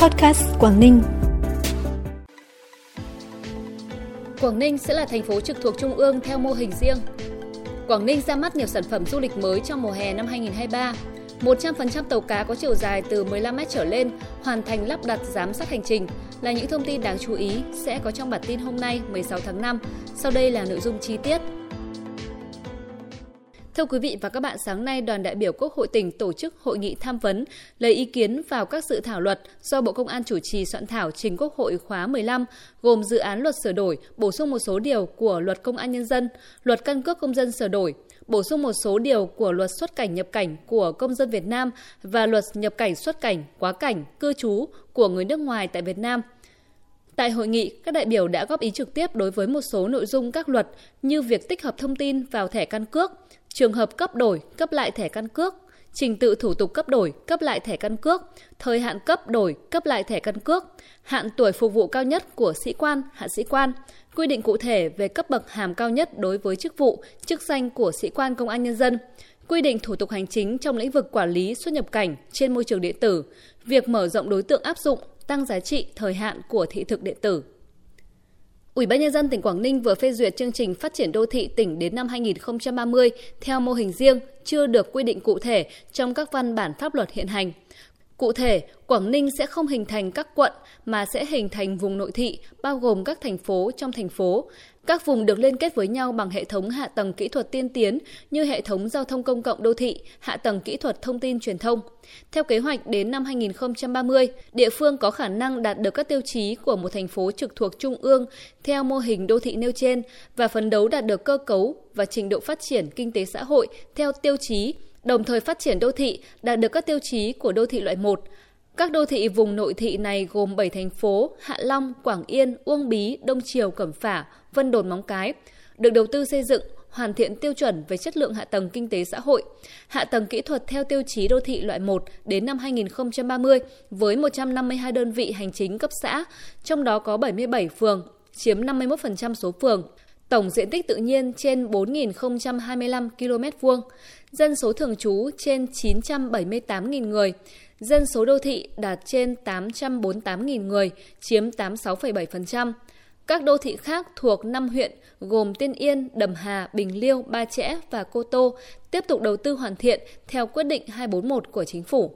Podcast Quảng Ninh. Quảng Ninh sẽ là thành phố trực thuộc Trung ương theo mô hình riêng. Quảng Ninh ra mắt nhiều sản phẩm du lịch mới trong mùa hè năm 2023. 100% tàu cá có chiều dài từ 15 m trở lên hoàn thành lắp đặt giám sát hành trình là những thông tin đáng chú ý sẽ có trong bản tin hôm nay 16 tháng 5. Sau đây là nội dung chi tiết. Thưa quý vị và các bạn, sáng nay đoàn đại biểu Quốc hội tỉnh tổ chức hội nghị tham vấn lấy ý kiến vào các dự thảo luật do Bộ Công an chủ trì soạn thảo trình Quốc hội khóa 15, gồm dự án luật sửa đổi, bổ sung một số điều của Luật Công an nhân dân, Luật căn cước công dân sửa đổi, bổ sung một số điều của Luật xuất cảnh nhập cảnh của công dân Việt Nam và Luật nhập cảnh xuất cảnh, quá cảnh, cư trú của người nước ngoài tại Việt Nam – Tại hội nghị, các đại biểu đã góp ý trực tiếp đối với một số nội dung các luật như việc tích hợp thông tin vào thẻ căn cước, trường hợp cấp đổi, cấp lại thẻ căn cước, trình tự thủ tục cấp đổi, cấp lại thẻ căn cước, thời hạn cấp đổi, cấp lại thẻ căn cước, hạn tuổi phục vụ cao nhất của sĩ quan, hạ sĩ quan, quy định cụ thể về cấp bậc hàm cao nhất đối với chức vụ, chức danh của sĩ quan công an nhân dân, quy định thủ tục hành chính trong lĩnh vực quản lý xuất nhập cảnh trên môi trường điện tử, việc mở rộng đối tượng áp dụng, tăng giá trị thời hạn của thị thực điện tử. Ủy ban nhân dân tỉnh Quảng Ninh vừa phê duyệt chương trình phát triển đô thị tỉnh đến năm 2030 theo mô hình riêng, chưa được quy định cụ thể trong các văn bản pháp luật hiện hành. Cụ thể, Quảng Ninh sẽ không hình thành các quận mà sẽ hình thành vùng nội thị bao gồm các thành phố trong thành phố. Các vùng được liên kết với nhau bằng hệ thống hạ tầng kỹ thuật tiên tiến như hệ thống giao thông công cộng đô thị, hạ tầng kỹ thuật thông tin truyền thông. Theo kế hoạch đến năm 2030, địa phương có khả năng đạt được các tiêu chí của một thành phố trực thuộc trung ương theo mô hình đô thị nêu trên và phấn đấu đạt được cơ cấu và trình độ phát triển kinh tế xã hội theo tiêu chí đồng thời phát triển đô thị đạt được các tiêu chí của đô thị loại 1. Các đô thị vùng nội thị này gồm 7 thành phố Hạ Long, Quảng Yên, Uông Bí, Đông Triều, Cẩm Phả, Vân Đồn, Móng Cái, được đầu tư xây dựng hoàn thiện tiêu chuẩn về chất lượng hạ tầng kinh tế xã hội, hạ tầng kỹ thuật theo tiêu chí đô thị loại 1 đến năm 2030 với 152 đơn vị hành chính cấp xã, trong đó có 77 phường, chiếm 51% số phường. Tổng diện tích tự nhiên trên 4.025 km vuông, dân số thường trú trên 978.000 người, dân số đô thị đạt trên 848.000 người, chiếm 86,7%. Các đô thị khác thuộc 5 huyện gồm Tiên Yên, Đầm Hà, Bình Liêu, Ba Chẽ và Cô Tô tiếp tục đầu tư hoàn thiện theo quyết định 241 của chính phủ.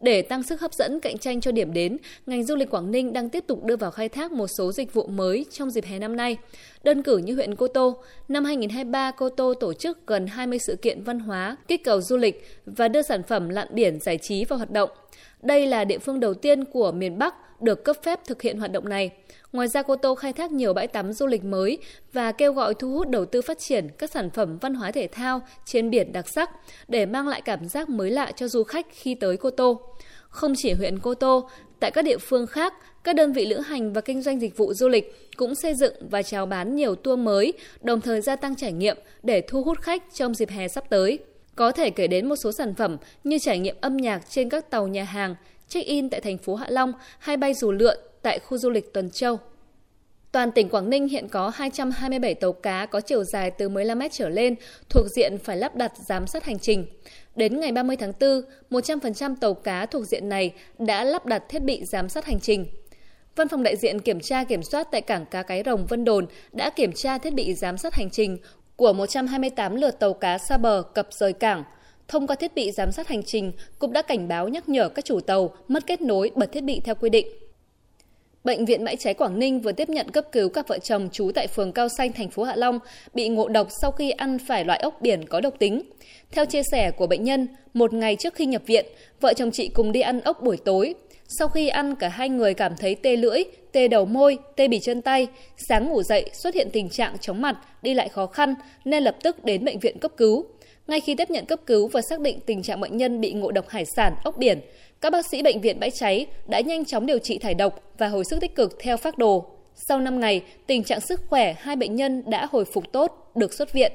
Để tăng sức hấp dẫn cạnh tranh cho điểm đến, ngành du lịch Quảng Ninh đang tiếp tục đưa vào khai thác một số dịch vụ mới trong dịp hè năm nay. Đơn cử như huyện Cô Tô, năm 2023 Cô Tô tổ chức gần 20 sự kiện văn hóa, kích cầu du lịch và đưa sản phẩm lặn biển giải trí vào hoạt động. Đây là địa phương đầu tiên của miền Bắc được cấp phép thực hiện hoạt động này. Ngoài ra, Cô Tô khai thác nhiều bãi tắm du lịch mới và kêu gọi thu hút đầu tư phát triển các sản phẩm văn hóa thể thao trên biển đặc sắc để mang lại cảm giác mới lạ cho du khách khi tới Cô Tô. Không chỉ huyện Cô Tô, tại các địa phương khác, các đơn vị lữ hành và kinh doanh dịch vụ du lịch cũng xây dựng và chào bán nhiều tour mới, đồng thời gia tăng trải nghiệm để thu hút khách trong dịp hè sắp tới. Có thể kể đến một số sản phẩm như trải nghiệm âm nhạc trên các tàu nhà hàng, check-in tại thành phố Hạ Long hay bay dù lượn tại khu du lịch Tuần Châu. Toàn tỉnh Quảng Ninh hiện có 227 tàu cá có chiều dài từ 15 mét trở lên thuộc diện phải lắp đặt giám sát hành trình. Đến ngày 30 tháng 4, 100% tàu cá thuộc diện này đã lắp đặt thiết bị giám sát hành trình. Văn phòng đại diện kiểm tra kiểm soát tại cảng cá Cái Rồng Vân Đồn đã kiểm tra thiết bị giám sát hành trình của 128 lượt tàu cá xa bờ cập rời cảng. Thông qua thiết bị giám sát hành trình, cũng đã cảnh báo nhắc nhở các chủ tàu mất kết nối bật thiết bị theo quy định. Bệnh viện Bãi Cháy Quảng Ninh vừa tiếp nhận cấp cứu các vợ chồng trú tại phường Cao Xanh, thành phố Hạ Long bị ngộ độc sau khi ăn phải loại ốc biển có độc tính. Theo chia sẻ của bệnh nhân, một ngày trước khi nhập viện, vợ chồng chị cùng đi ăn ốc buổi tối. Sau khi ăn, cả hai người cảm thấy tê lưỡi, tê đầu môi, tê bì chân tay. Sáng ngủ dậy xuất hiện tình trạng chóng mặt, đi lại khó khăn nên lập tức đến bệnh viện cấp cứu. Ngay khi tiếp nhận cấp cứu và xác định tình trạng bệnh nhân bị ngộ độc hải sản, ốc biển, các bác sĩ bệnh viện bãi cháy đã nhanh chóng điều trị thải độc và hồi sức tích cực theo phác đồ. Sau 5 ngày, tình trạng sức khỏe hai bệnh nhân đã hồi phục tốt, được xuất viện.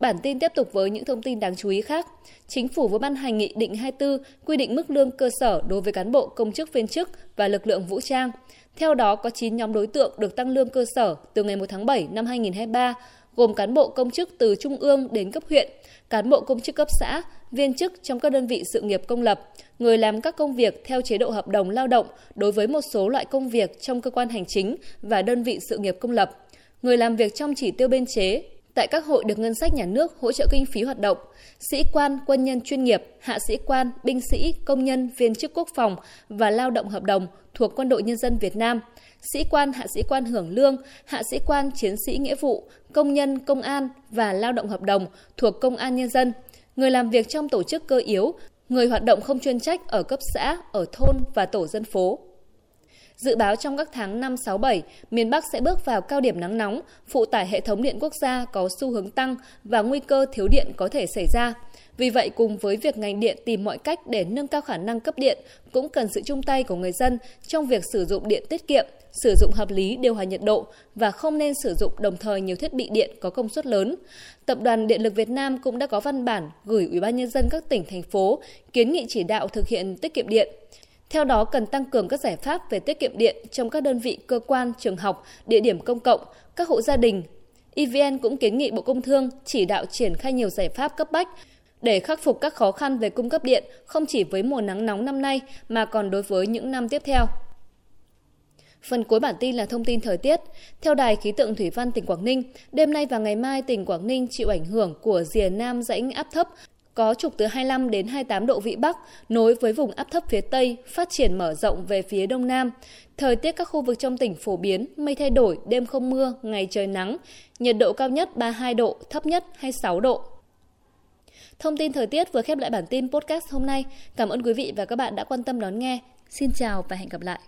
Bản tin tiếp tục với những thông tin đáng chú ý khác. Chính phủ vừa ban hành nghị định 24 quy định mức lương cơ sở đối với cán bộ công chức viên chức và lực lượng vũ trang. Theo đó có 9 nhóm đối tượng được tăng lương cơ sở từ ngày 1 tháng 7 năm 2023 gồm cán bộ công chức từ trung ương đến cấp huyện, cán bộ công chức cấp xã, viên chức trong các đơn vị sự nghiệp công lập, người làm các công việc theo chế độ hợp đồng lao động đối với một số loại công việc trong cơ quan hành chính và đơn vị sự nghiệp công lập, người làm việc trong chỉ tiêu biên chế, tại các hội được ngân sách nhà nước hỗ trợ kinh phí hoạt động, sĩ quan, quân nhân chuyên nghiệp, hạ sĩ quan, binh sĩ, công nhân, viên chức quốc phòng và lao động hợp đồng thuộc Quân đội Nhân dân Việt Nam, sĩ quan, hạ sĩ quan hưởng lương, hạ sĩ quan, chiến sĩ nghĩa vụ, công nhân, công an và lao động hợp đồng thuộc Công an Nhân dân, người làm việc trong tổ chức cơ yếu, người hoạt động không chuyên trách ở cấp xã, ở thôn và tổ dân phố. Dự báo trong các tháng 5, 6, 7, miền Bắc sẽ bước vào cao điểm nắng nóng, phụ tải hệ thống điện quốc gia có xu hướng tăng và nguy cơ thiếu điện có thể xảy ra. Vì vậy, cùng với việc ngành điện tìm mọi cách để nâng cao khả năng cấp điện, cũng cần sự chung tay của người dân trong việc sử dụng điện tiết kiệm, sử dụng hợp lý điều hòa nhiệt độ và không nên sử dụng đồng thời nhiều thiết bị điện có công suất lớn. Tập đoàn Điện lực Việt Nam cũng đã có văn bản gửi Ủy ban nhân dân các tỉnh thành phố kiến nghị chỉ đạo thực hiện tiết kiệm điện. Theo đó, cần tăng cường các giải pháp về tiết kiệm điện trong các đơn vị cơ quan, trường học, địa điểm công cộng, các hộ gia đình. EVN cũng kiến nghị Bộ Công Thương chỉ đạo triển khai nhiều giải pháp cấp bách để khắc phục các khó khăn về cung cấp điện không chỉ với mùa nắng nóng năm nay mà còn đối với những năm tiếp theo. Phần cuối bản tin là thông tin thời tiết. Theo Đài khí tượng thủy văn tỉnh Quảng Ninh, đêm nay và ngày mai tỉnh Quảng Ninh chịu ảnh hưởng của rìa nam rãnh áp thấp có trục từ 25 đến 28 độ vĩ Bắc, nối với vùng áp thấp phía Tây, phát triển mở rộng về phía Đông Nam. Thời tiết các khu vực trong tỉnh phổ biến, mây thay đổi, đêm không mưa, ngày trời nắng, nhiệt độ cao nhất 32 độ, thấp nhất 26 độ. Thông tin thời tiết vừa khép lại bản tin podcast hôm nay. Cảm ơn quý vị và các bạn đã quan tâm đón nghe. Xin chào và hẹn gặp lại.